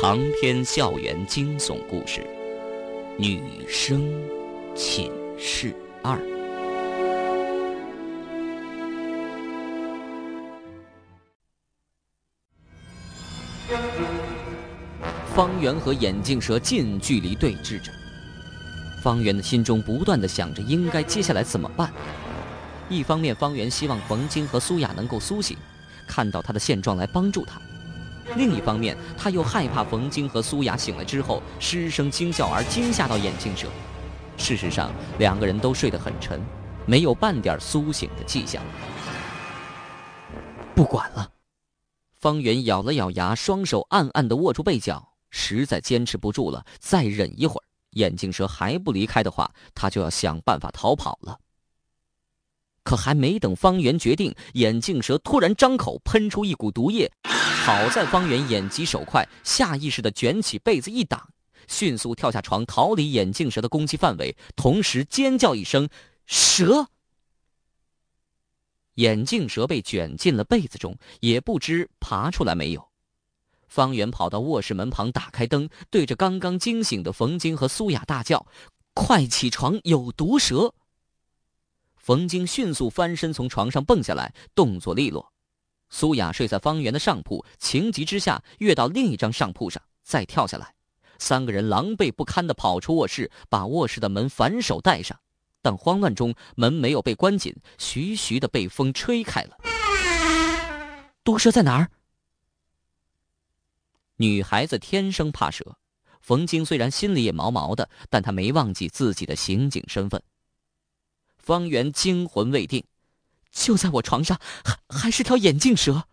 长篇校园惊悚故事，《女生寝室二》。方圆和眼镜蛇近距离对峙着，方圆的心中不断的想着应该接下来怎么办。一方面，方圆希望冯晶和苏雅能够苏醒，看到他的现状来帮助他；另一方面，他又害怕冯京和苏雅醒来之后失声惊叫而惊吓到眼镜蛇。事实上，两个人都睡得很沉，没有半点苏醒的迹象。不管了，方圆咬了咬牙，双手暗暗地握住被角。实在坚持不住了，再忍一会儿，眼镜蛇还不离开的话，他就要想办法逃跑了。可还没等方圆决定，眼镜蛇突然张口喷出一股毒液。好在方圆眼疾手快，下意识的卷起被子一挡，迅速跳下床逃离眼镜蛇的攻击范围，同时尖叫一声：“蛇！”眼镜蛇被卷进了被子中，也不知爬出来没有。方圆跑到卧室门旁，打开灯，对着刚刚惊醒的冯京和苏雅大叫：“快起床，有毒蛇！”冯京迅速翻身从床上蹦下来，动作利落。苏雅睡在方圆的上铺，情急之下跃到另一张上铺上，再跳下来。三个人狼狈不堪地跑出卧室，把卧室的门反手带上。但慌乱中，门没有被关紧，徐徐地被风吹开了。毒蛇在哪儿？女孩子天生怕蛇，冯晶虽然心里也毛毛的，但她没忘记自己的刑警身份。方圆惊魂未定，就在我床上，还还是条眼镜蛇。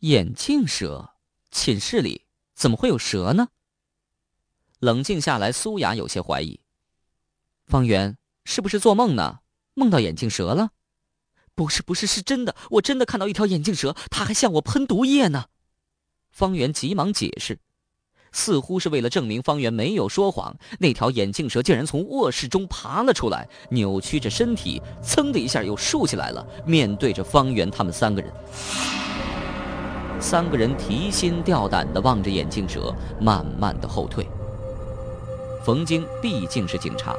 眼镜蛇，寝室里怎么会有蛇呢？冷静下来，苏雅有些怀疑：方圆是不是做梦呢？梦到眼镜蛇了？不是，不是，是真的，我真的看到一条眼镜蛇，它还向我喷毒液呢。方圆急忙解释，似乎是为了证明方圆没有说谎。那条眼镜蛇竟然从卧室中爬了出来，扭曲着身体，噌的一下又竖起来了，面对着方圆他们三个人。三个人提心吊胆地望着眼镜蛇，慢慢的后退。冯京毕竟是警察，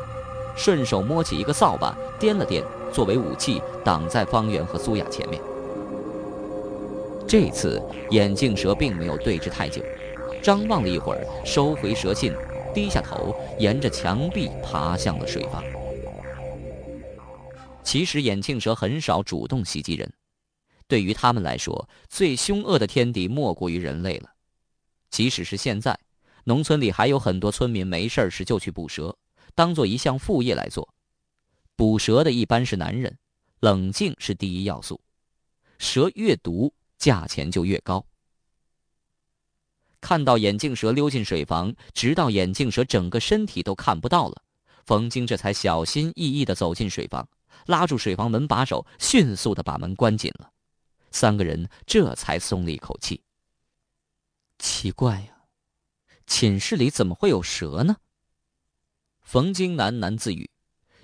顺手摸起一个扫把，掂了掂，作为武器挡在方圆和苏雅前面。这次眼镜蛇并没有对峙太久，张望了一会儿，收回蛇信，低下头，沿着墙壁爬向了水坝。其实眼镜蛇很少主动袭击人，对于他们来说，最凶恶的天敌莫过于人类了。即使是现在，农村里还有很多村民没事时就去捕蛇，当做一项副业来做。捕蛇的一般是男人，冷静是第一要素，蛇越毒。价钱就越高。看到眼镜蛇溜进水房，直到眼镜蛇整个身体都看不到了，冯晶这才小心翼翼地走进水房，拉住水房门把手，迅速地把门关紧了。三个人这才松了一口气。奇怪呀，寝室里怎么会有蛇呢？冯晶喃喃自语，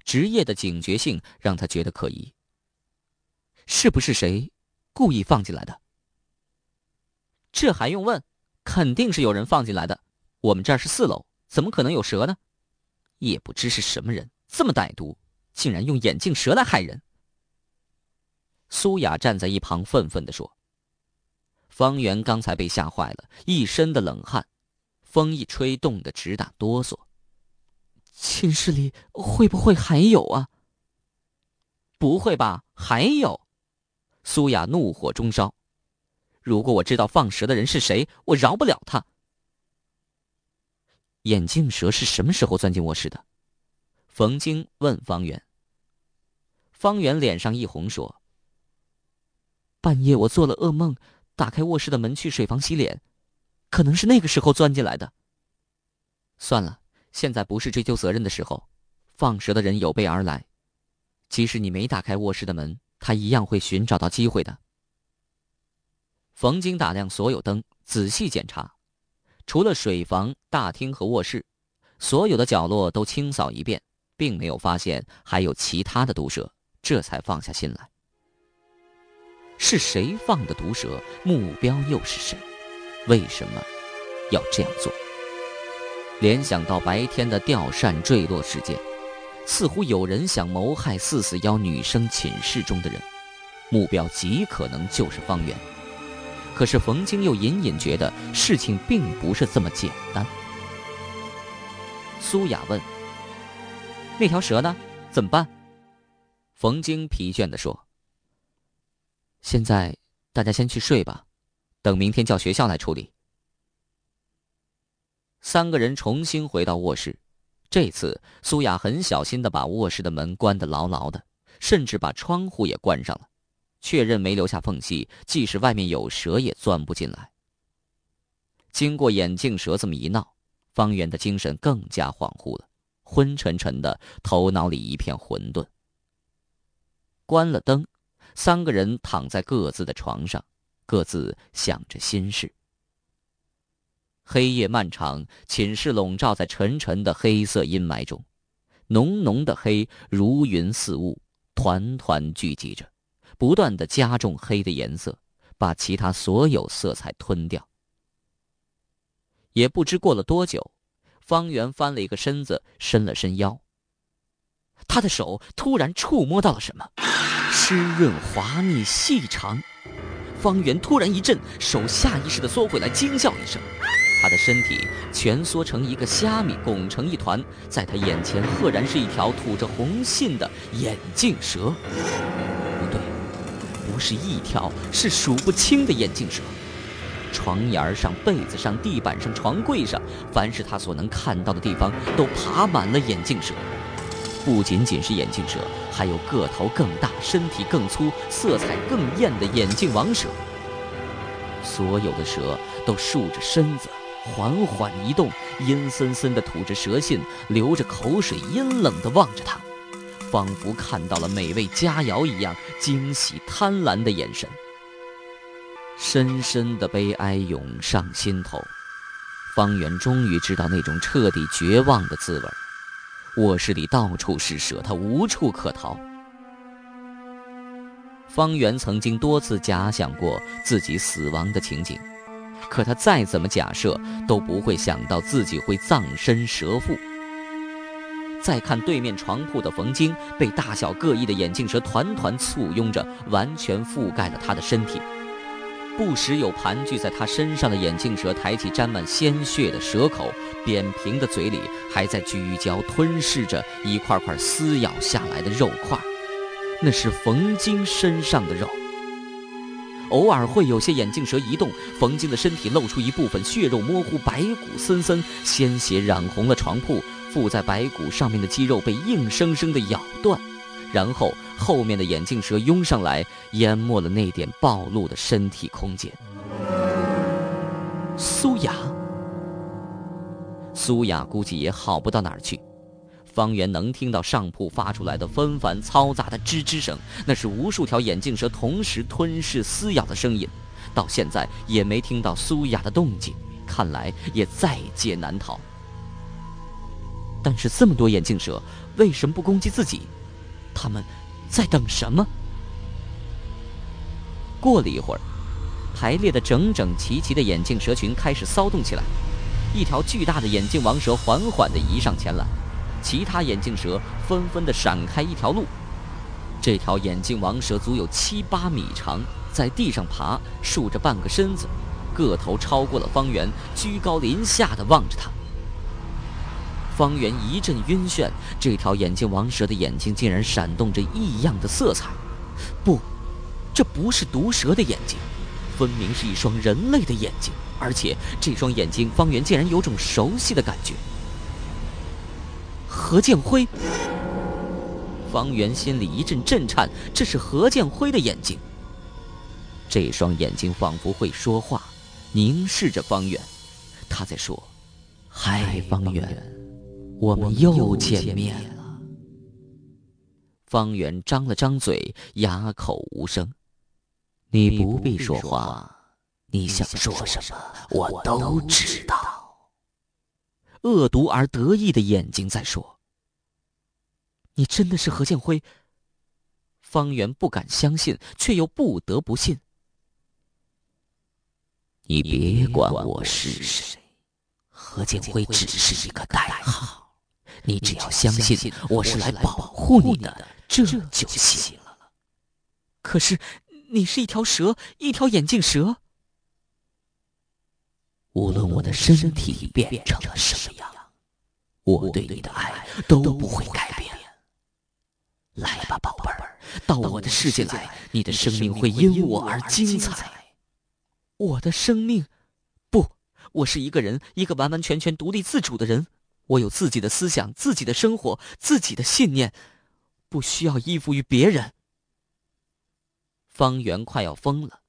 职业的警觉性让他觉得可疑。是不是谁？故意放进来的，这还用问？肯定是有人放进来的。我们这儿是四楼，怎么可能有蛇呢？也不知是什么人这么歹毒，竟然用眼镜蛇来害人。苏雅站在一旁愤愤地说：“方圆刚才被吓坏了，一身的冷汗，风一吹，冻得直打哆嗦。寝室里会不会还有啊？不会吧？还有？”苏雅怒火中烧，如果我知道放蛇的人是谁，我饶不了他。眼镜蛇是什么时候钻进卧室的？冯京问方圆。方圆脸上一红，说：“半夜我做了噩梦，打开卧室的门去水房洗脸，可能是那个时候钻进来的。”算了，现在不是追究责任的时候，放蛇的人有备而来，即使你没打开卧室的门。他一样会寻找到机会的。冯京打亮所有灯，仔细检查，除了水房、大厅和卧室，所有的角落都清扫一遍，并没有发现还有其他的毒蛇，这才放下心来。是谁放的毒蛇？目标又是谁？为什么要这样做。联想到白天的吊扇坠落事件，似乎有人想谋害四四幺女生寝室中的人，目标极可能就是方圆。可是冯京又隐隐觉得事情并不是这么简单。苏雅问：“那条蛇呢？怎么办？”冯京疲倦地说：“现在大家先去睡吧，等明天叫学校来处理。”三个人重新回到卧室，这次苏雅很小心的把卧室的门关得牢牢的，甚至把窗户也关上了。确认没留下缝隙，即使外面有蛇也钻不进来。经过眼镜蛇这么一闹，方圆的精神更加恍惚了，昏沉沉的，头脑里一片混沌。关了灯，三个人躺在各自的床上，各自想着心事。黑夜漫长，寝室笼罩在沉沉的黑色阴霾中，浓浓的黑如云似雾，团团聚集着。不断的加重黑的颜色，把其他所有色彩吞掉。也不知过了多久，方圆翻了一个身子，伸了伸腰。他的手突然触摸到了什么，湿润滑腻细长。方圆突然一震，手下意识的缩回来，惊叫一声。他的身体蜷缩成一个虾米，拱成一团，在他眼前赫然是一条吐着红信的眼镜蛇。是一条，是数不清的眼镜蛇。床沿上、被子上、地板上、床柜上，凡是他所能看到的地方，都爬满了眼镜蛇。不仅仅是眼镜蛇，还有个头更大、身体更粗、色彩更艳的眼镜王蛇。所有的蛇都竖着身子，缓缓移动，阴森森地吐着蛇信，流着口水，阴冷地望着他。仿佛看到了美味佳肴一样惊喜贪婪的眼神，深深的悲哀涌上心头。方圆终于知道那种彻底绝望的滋味。卧室里到处是蛇，他无处可逃。方圆曾经多次假想过自己死亡的情景，可他再怎么假设，都不会想到自己会葬身蛇腹。再看对面床铺的冯京，被大小各异的眼镜蛇团团簇拥着，完全覆盖了他的身体。不时有盘踞在他身上的眼镜蛇抬起沾满鲜血的蛇口，扁平的嘴里还在咀嚼吞噬着一块块撕咬下来的肉块，那是冯京身上的肉。偶尔会有些眼镜蛇移动，冯京的身体露出一部分血肉模糊、白骨森森，鲜血染红了床铺。附在白骨上面的肌肉被硬生生的咬断，然后后面的眼镜蛇拥上来，淹没了那点暴露的身体空间。苏雅，苏雅估计也好不到哪儿去。方圆能听到上铺发出来的纷繁嘈杂的吱吱声，那是无数条眼镜蛇同时吞噬撕咬的声音。到现在也没听到苏雅的动静，看来也在劫难逃。但是这么多眼镜蛇，为什么不攻击自己？他们在等什么？过了一会儿，排列的整整齐齐的眼镜蛇群开始骚动起来。一条巨大的眼镜王蛇缓缓地移上前来，其他眼镜蛇纷纷地闪开一条路。这条眼镜王蛇足有七八米长，在地上爬，竖着半个身子，个头超过了方圆，居高临下地望着他。方圆一阵晕眩，这条眼镜王蛇的眼睛竟然闪动着异样的色彩。不，这不是毒蛇的眼睛，分明是一双人类的眼睛，而且这双眼睛，方圆竟然有种熟悉的感觉。何建辉，方圆心里一阵震颤，这是何建辉的眼睛。这双眼睛仿佛会说话，凝视着方圆，他在说：“嗨，方圆。”我们又见面了。方圆张了张嘴，哑口无声。你不必说话，你想说什么，我都知道。恶毒而得意的眼睛在说：“你真的是何建辉？”方圆不敢相信，却又不得不信。你别管我是谁，何建辉只是一个代号，你只要相信我是来保护你的，这就行了。可是，你是一条蛇，一条眼镜蛇。无论我的身体变成了什么样，我对你的爱都不会改变。来吧，宝贝儿，到我的世界来，你的生命会因我而精彩。我的生命，不，我是一个人，一个完完全全独立自主的人。我有自己的思想，自己的生活，自己的信念，不需要依附于别人。方圆快要疯了，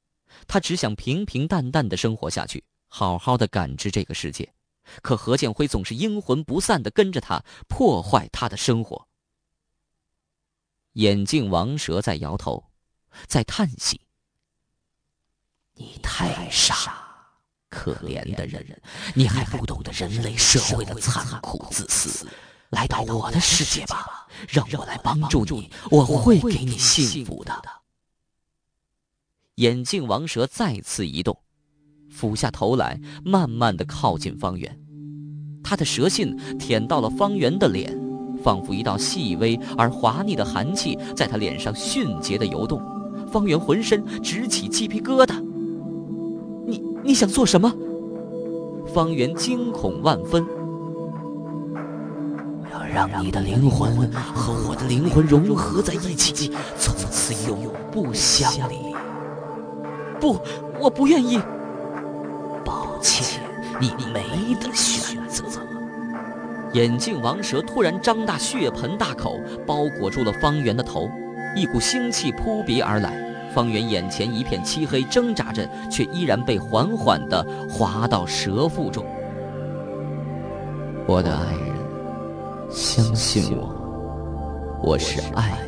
他只想平平淡淡的生活下去，好好的感知这个世界。可何建辉总是阴魂不散的跟着他，破坏他的生活。眼镜王蛇在摇头，在叹息。你太傻，可怜的人，你还不懂得人类社会的残酷自私。来到我的世界吧，让我来帮助你，我会给你幸福的。眼镜王蛇再次移动，俯下头来，慢慢的靠近方圆。他的蛇信舔到了方圆的脸，仿佛一道细微而滑腻的寒气在他脸上迅捷的游动。方圆浑身直起鸡皮疙瘩。你你想做什么？方圆惊恐万分。要让你的灵魂和我的灵魂融合在一起，从此永不相离。不，我不愿意。抱歉，你没得选择。眼镜王蛇突然张大血盆大口，包裹住了方圆的头，一股腥气扑鼻而来。方圆眼前一片漆黑，挣扎着，却依然被缓缓地滑到蛇腹中。我的爱人，相信我，我是爱的。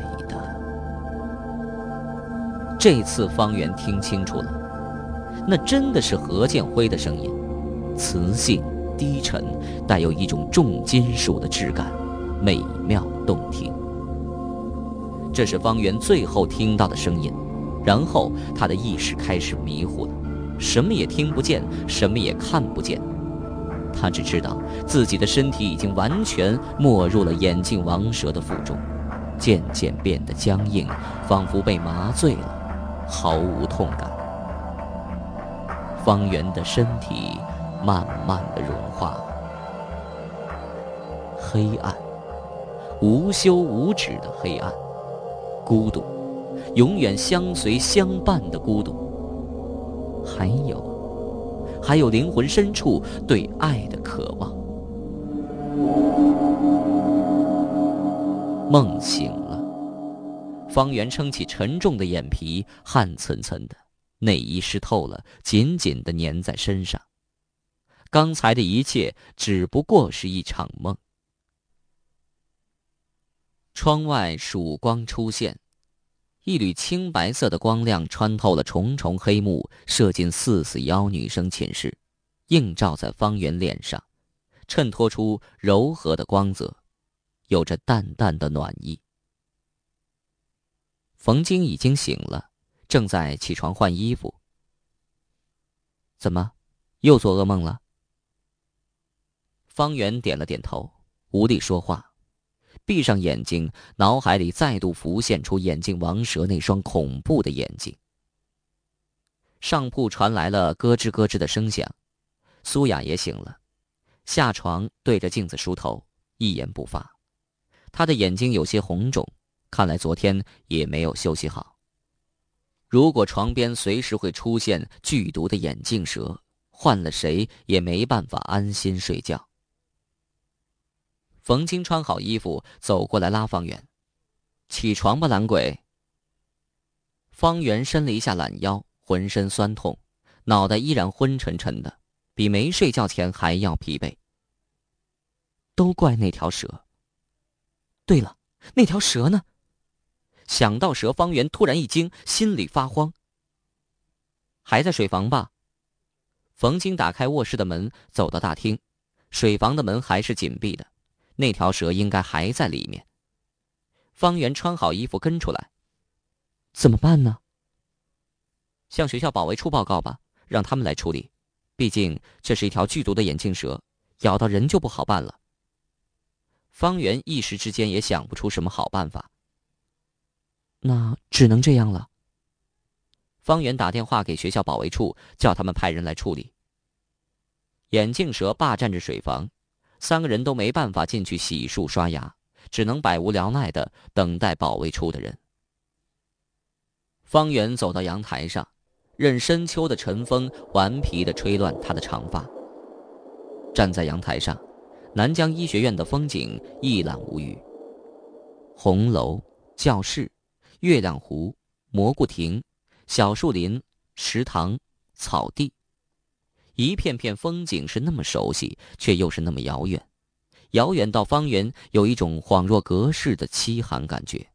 这次方圆听清楚了，那真的是何建辉的声音，磁性、低沉，带有一种重金属的质感，美妙动听。这是方圆最后听到的声音，然后他的意识开始迷糊了，什么也听不见，什么也看不见，他只知道自己的身体已经完全没入了眼镜王蛇的腹中，渐渐变得僵硬，仿佛被麻醉了。毫无痛感，方圆的身体慢慢的融化。黑暗，无休无止的黑暗，孤独，永远相随相伴的孤独。还有，还有灵魂深处对爱的渴望。梦醒了。方圆撑起沉重的眼皮，汗涔涔的，内衣湿透了，紧紧的粘在身上。刚才的一切只不过是一场梦。窗外曙光出现，一缕青白色的光亮穿透了重重黑幕，射进四四幺女生寝室，映照在方圆脸上，衬托出柔和的光泽，有着淡淡的暖意。冯晶已经醒了，正在起床换衣服。怎么，又做噩梦了？方圆点了点头，无力说话，闭上眼睛，脑海里再度浮现出眼镜王蛇那双恐怖的眼睛。上铺传来了咯吱咯吱的声响，苏雅也醒了，下床对着镜子梳头，一言不发，她的眼睛有些红肿。看来昨天也没有休息好。如果床边随时会出现剧毒的眼镜蛇，换了谁也没办法安心睡觉。冯清穿好衣服走过来拉方圆：“起床吧，懒鬼。”方圆伸了一下懒腰，浑身酸痛，脑袋依然昏沉沉的，比没睡觉前还要疲惫。都怪那条蛇。对了，那条蛇呢？想到蛇，方圆突然一惊，心里发慌。还在水房吧？冯京打开卧室的门，走到大厅，水房的门还是紧闭的，那条蛇应该还在里面。方圆穿好衣服跟出来，怎么办呢？向学校保卫处报告吧，让他们来处理，毕竟这是一条剧毒的眼镜蛇，咬到人就不好办了。方圆一时之间也想不出什么好办法。那只能这样了。方圆打电话给学校保卫处，叫他们派人来处理。眼镜蛇霸占着水房，三个人都没办法进去洗漱刷牙，只能百无聊赖的等待保卫处的人。方圆走到阳台上，任深秋的晨风顽皮的吹乱他的长发。站在阳台上。南疆医学院的风景一览无余。红楼、教室、月亮湖、蘑菇亭、小树林、池塘、草地，一片片风景是那么熟悉，却又是那么遥远，遥远到方圆有一种恍若隔世的凄寒感觉。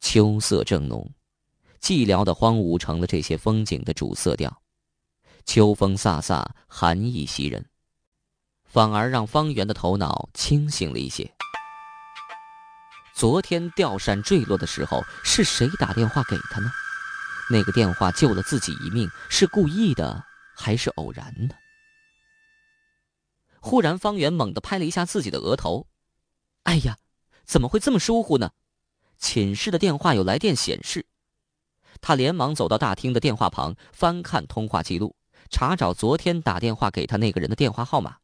秋色正浓，寂寥的荒芜成了这些风景的主色调，秋风飒飒，寒意袭人。反而让方圆的头脑清醒了一些。昨天吊扇坠落的时候，是谁打电话给他呢？那个电话救了自己一命，是故意的还是偶然的？忽然，方圆猛地拍了一下自己的额头：“哎呀，怎么会这么疏忽呢？”寝室的电话有来电显示，他连忙走到大厅的电话旁，翻看通话记录，查找昨天打电话给他那个人的电话号码。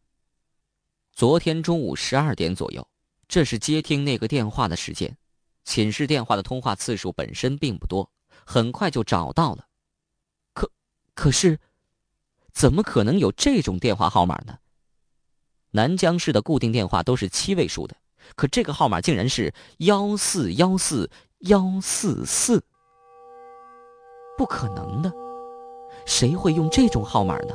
昨天中午十二点左右，这是接听那个电话的时间。寝室电话的通话次数本身并不多，很快就找到了。可，可是，怎么可能有这种电话号码呢？南江市的固定电话都是七位数的，可这个号码竟然是幺四幺四幺四四，不可能的，谁会用这种号码呢？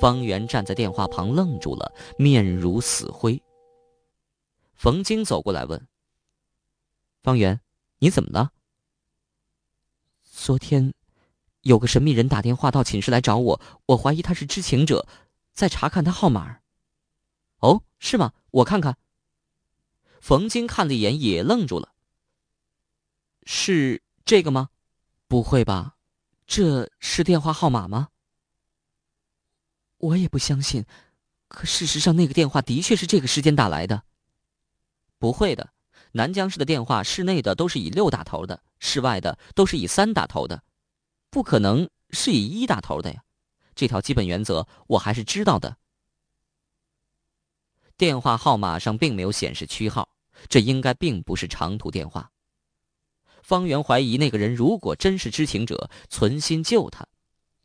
方圆站在电话旁愣住了，面如死灰。冯京走过来问：“方圆，你怎么了？”昨天，有个神秘人打电话到寝室来找我，我怀疑他是知情者，在查看他号码。哦，是吗？我看看。冯晶看了一眼，也愣住了。是这个吗？不会吧？这是电话号码吗？我也不相信，可事实上，那个电话的确是这个时间打来的。不会的，南江市的电话，室内的都是以六打头的，室外的都是以三打头的，不可能是以一打头的呀。这条基本原则我还是知道的。电话号码上并没有显示区号，这应该并不是长途电话。方圆怀疑那个人如果真是知情者，存心救他。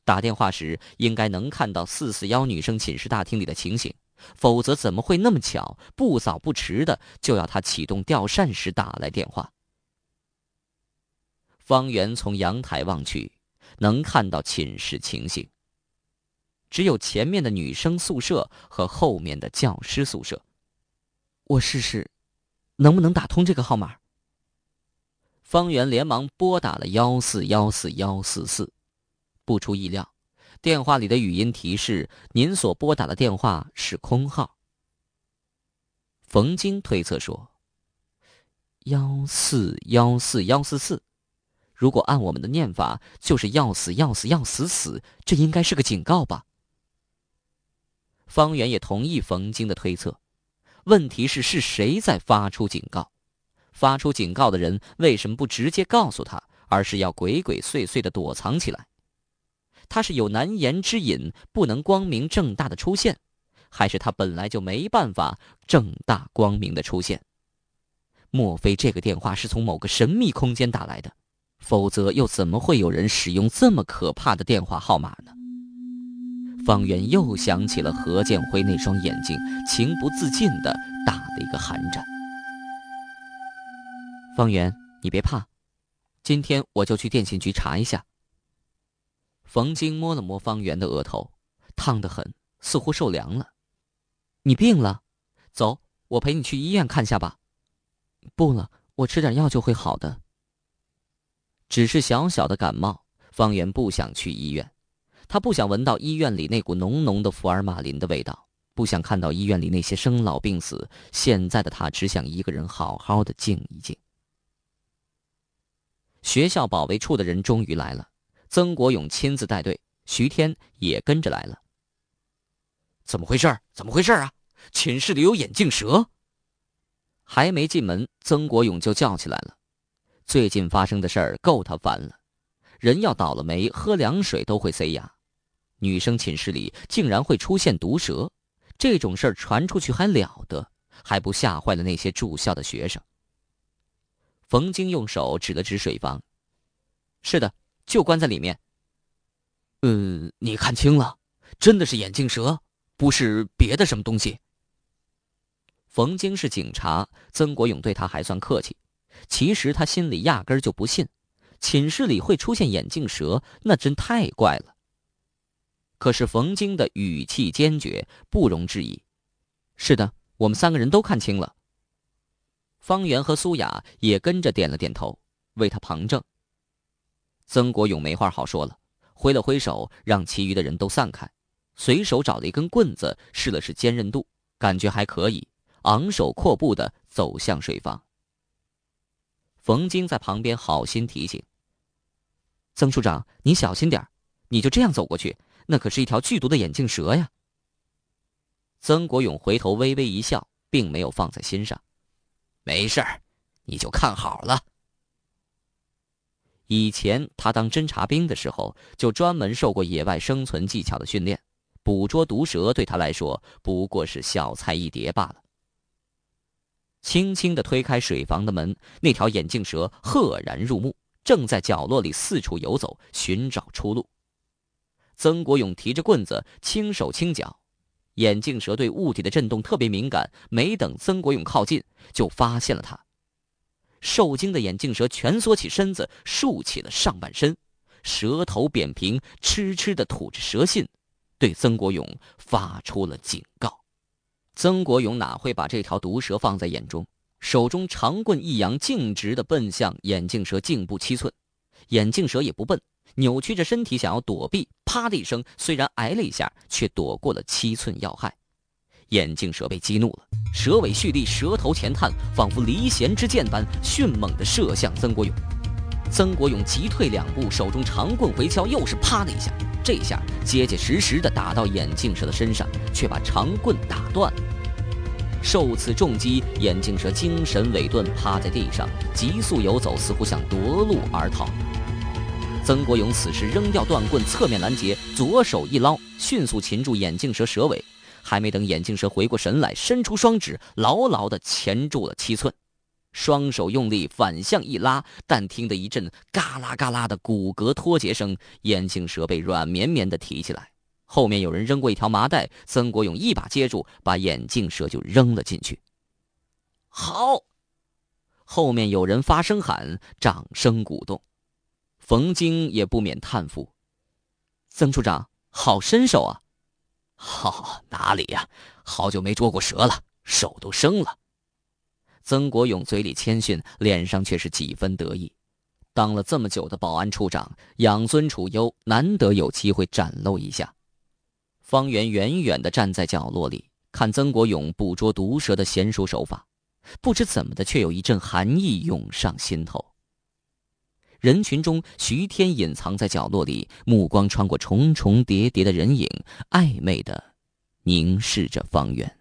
打电话时应该能看到四四幺女生寝室大厅里的情形，否则怎么会那么巧，不早不迟的就要他启动吊扇时打来电话？方圆从阳台望去，能看到寝室情形，只有前面的女生宿舍和后面的教师宿舍。我试试，能不能打通这个号码？方圆连忙拨打了幺四幺四幺四四。不出意料，电话里的语音提示：“您所拨打的电话是空号。”冯京推测说：“幺四幺四幺四四，如果按我们的念法，就是要死要死要死死，这应该是个警告吧？”方圆也同意冯京的推测，问题是是谁在发出警告？发出警告的人为什么不直接告诉他，而是要鬼鬼祟祟的躲藏起来？他是有难言之隐，不能光明正大的出现，还是他本来就没办法正大光明的出现？莫非这个电话是从某个神秘空间打来的？否则又怎么会有人使用这么可怕的电话号码呢？方圆又想起了何建辉那双眼睛，情不自禁的打了一个寒战。方圆，你别怕，今天我就去电信局查一下。冯晶摸了摸方圆的额头，烫得很，似乎受凉了。你病了？走，我陪你去医院看下吧。不了，我吃点药就会好的。只是小小的感冒，方圆不想去医院。他不想闻到医院里那股浓浓的福尔马林的味道，不想看到医院里那些生老病死。现在的他只想一个人好好的静一静。学校保卫处的人终于来了。曾国勇亲自带队，徐天也跟着来了。怎么回事？怎么回事啊？寝室里有眼镜蛇！还没进门，曾国勇就叫起来了。最近发生的事儿够他烦了，人要倒了霉，喝凉水都会塞牙。女生寝室里竟然会出现毒蛇，这种事儿传出去还了得？还不吓坏了那些住校的学生？冯京用手指了指水房：“是的，就关在里面。”“嗯，你看清了，真的是眼镜蛇，不是别的什么东西。”冯京是警察，曾国勇对他还算客气。其实他心里压根儿就不信，寝室里会出现眼镜蛇，那真太怪了。可是冯京的语气坚决，不容置疑。是的，我们三个人都看清了。方圆和苏雅也跟着点了点头，为他旁证。曾国勇没话好说了，挥了挥手，让其余的人都散开，随手找了一根棍子，试了试坚韧度，感觉还可以，昂首阔步的走向水房。冯京在旁边好心提醒：“曾处长，你小心点你就这样走过去。”那可是一条剧毒的眼镜蛇呀！曾国勇回头微微一笑，并没有放在心上。没事儿，你就看好了。以前他当侦察兵的时候，就专门受过野外生存技巧的训练，捕捉毒蛇对他来说不过是小菜一碟罢了。轻轻的推开水房的门，那条眼镜蛇赫然入目，正在角落里四处游走，寻找出路。曾国勇提着棍子，轻手轻脚。眼镜蛇对物体的震动特别敏感，没等曾国勇靠近，就发现了他。受惊的眼镜蛇蜷缩起身子，竖起了上半身，舌头扁平，痴痴的吐着蛇信，对曾国勇发出了警告。曾国勇哪会把这条毒蛇放在眼中，手中长棍一扬，径直的奔向眼镜蛇颈部七寸。眼镜蛇也不笨。扭曲着身体想要躲避，啪的一声，虽然挨了一下，却躲过了七寸要害。眼镜蛇被激怒了，蛇尾蓄力，蛇头前探，仿佛离弦之箭般迅猛的射向曾国勇。曾国勇急退两步，手中长棍回敲，又是啪的一下，这下结结实实地打到眼镜蛇的身上，却把长棍打断。受此重击，眼镜蛇精神萎顿，趴在地上，急速游走，似乎想夺路而逃。曾国勇此时扔掉断棍，侧面拦截，左手一捞，迅速擒住眼镜蛇蛇尾。还没等眼镜蛇回过神来，伸出双指，牢牢地钳住了七寸。双手用力反向一拉，但听得一阵嘎啦嘎啦的骨骼脱节声，眼镜蛇被软绵绵的提起来。后面有人扔过一条麻袋，曾国勇一把接住，把眼镜蛇就扔了进去。好！后面有人发声喊，掌声鼓动。冯京也不免叹服：“曾处长，好身手啊！”“好哪里呀？好久没捉过蛇了，手都生了。”曾国勇嘴里谦逊，脸上却是几分得意。当了这么久的保安处长，养尊处优，难得有机会展露一下。方圆远远地站在角落里，看曾国勇捕捉毒蛇的娴熟手法，不知怎么的，却有一阵寒意涌上心头。人群中，徐天隐藏在角落里，目光穿过重重叠叠的人影，暧昧的凝视着方圆。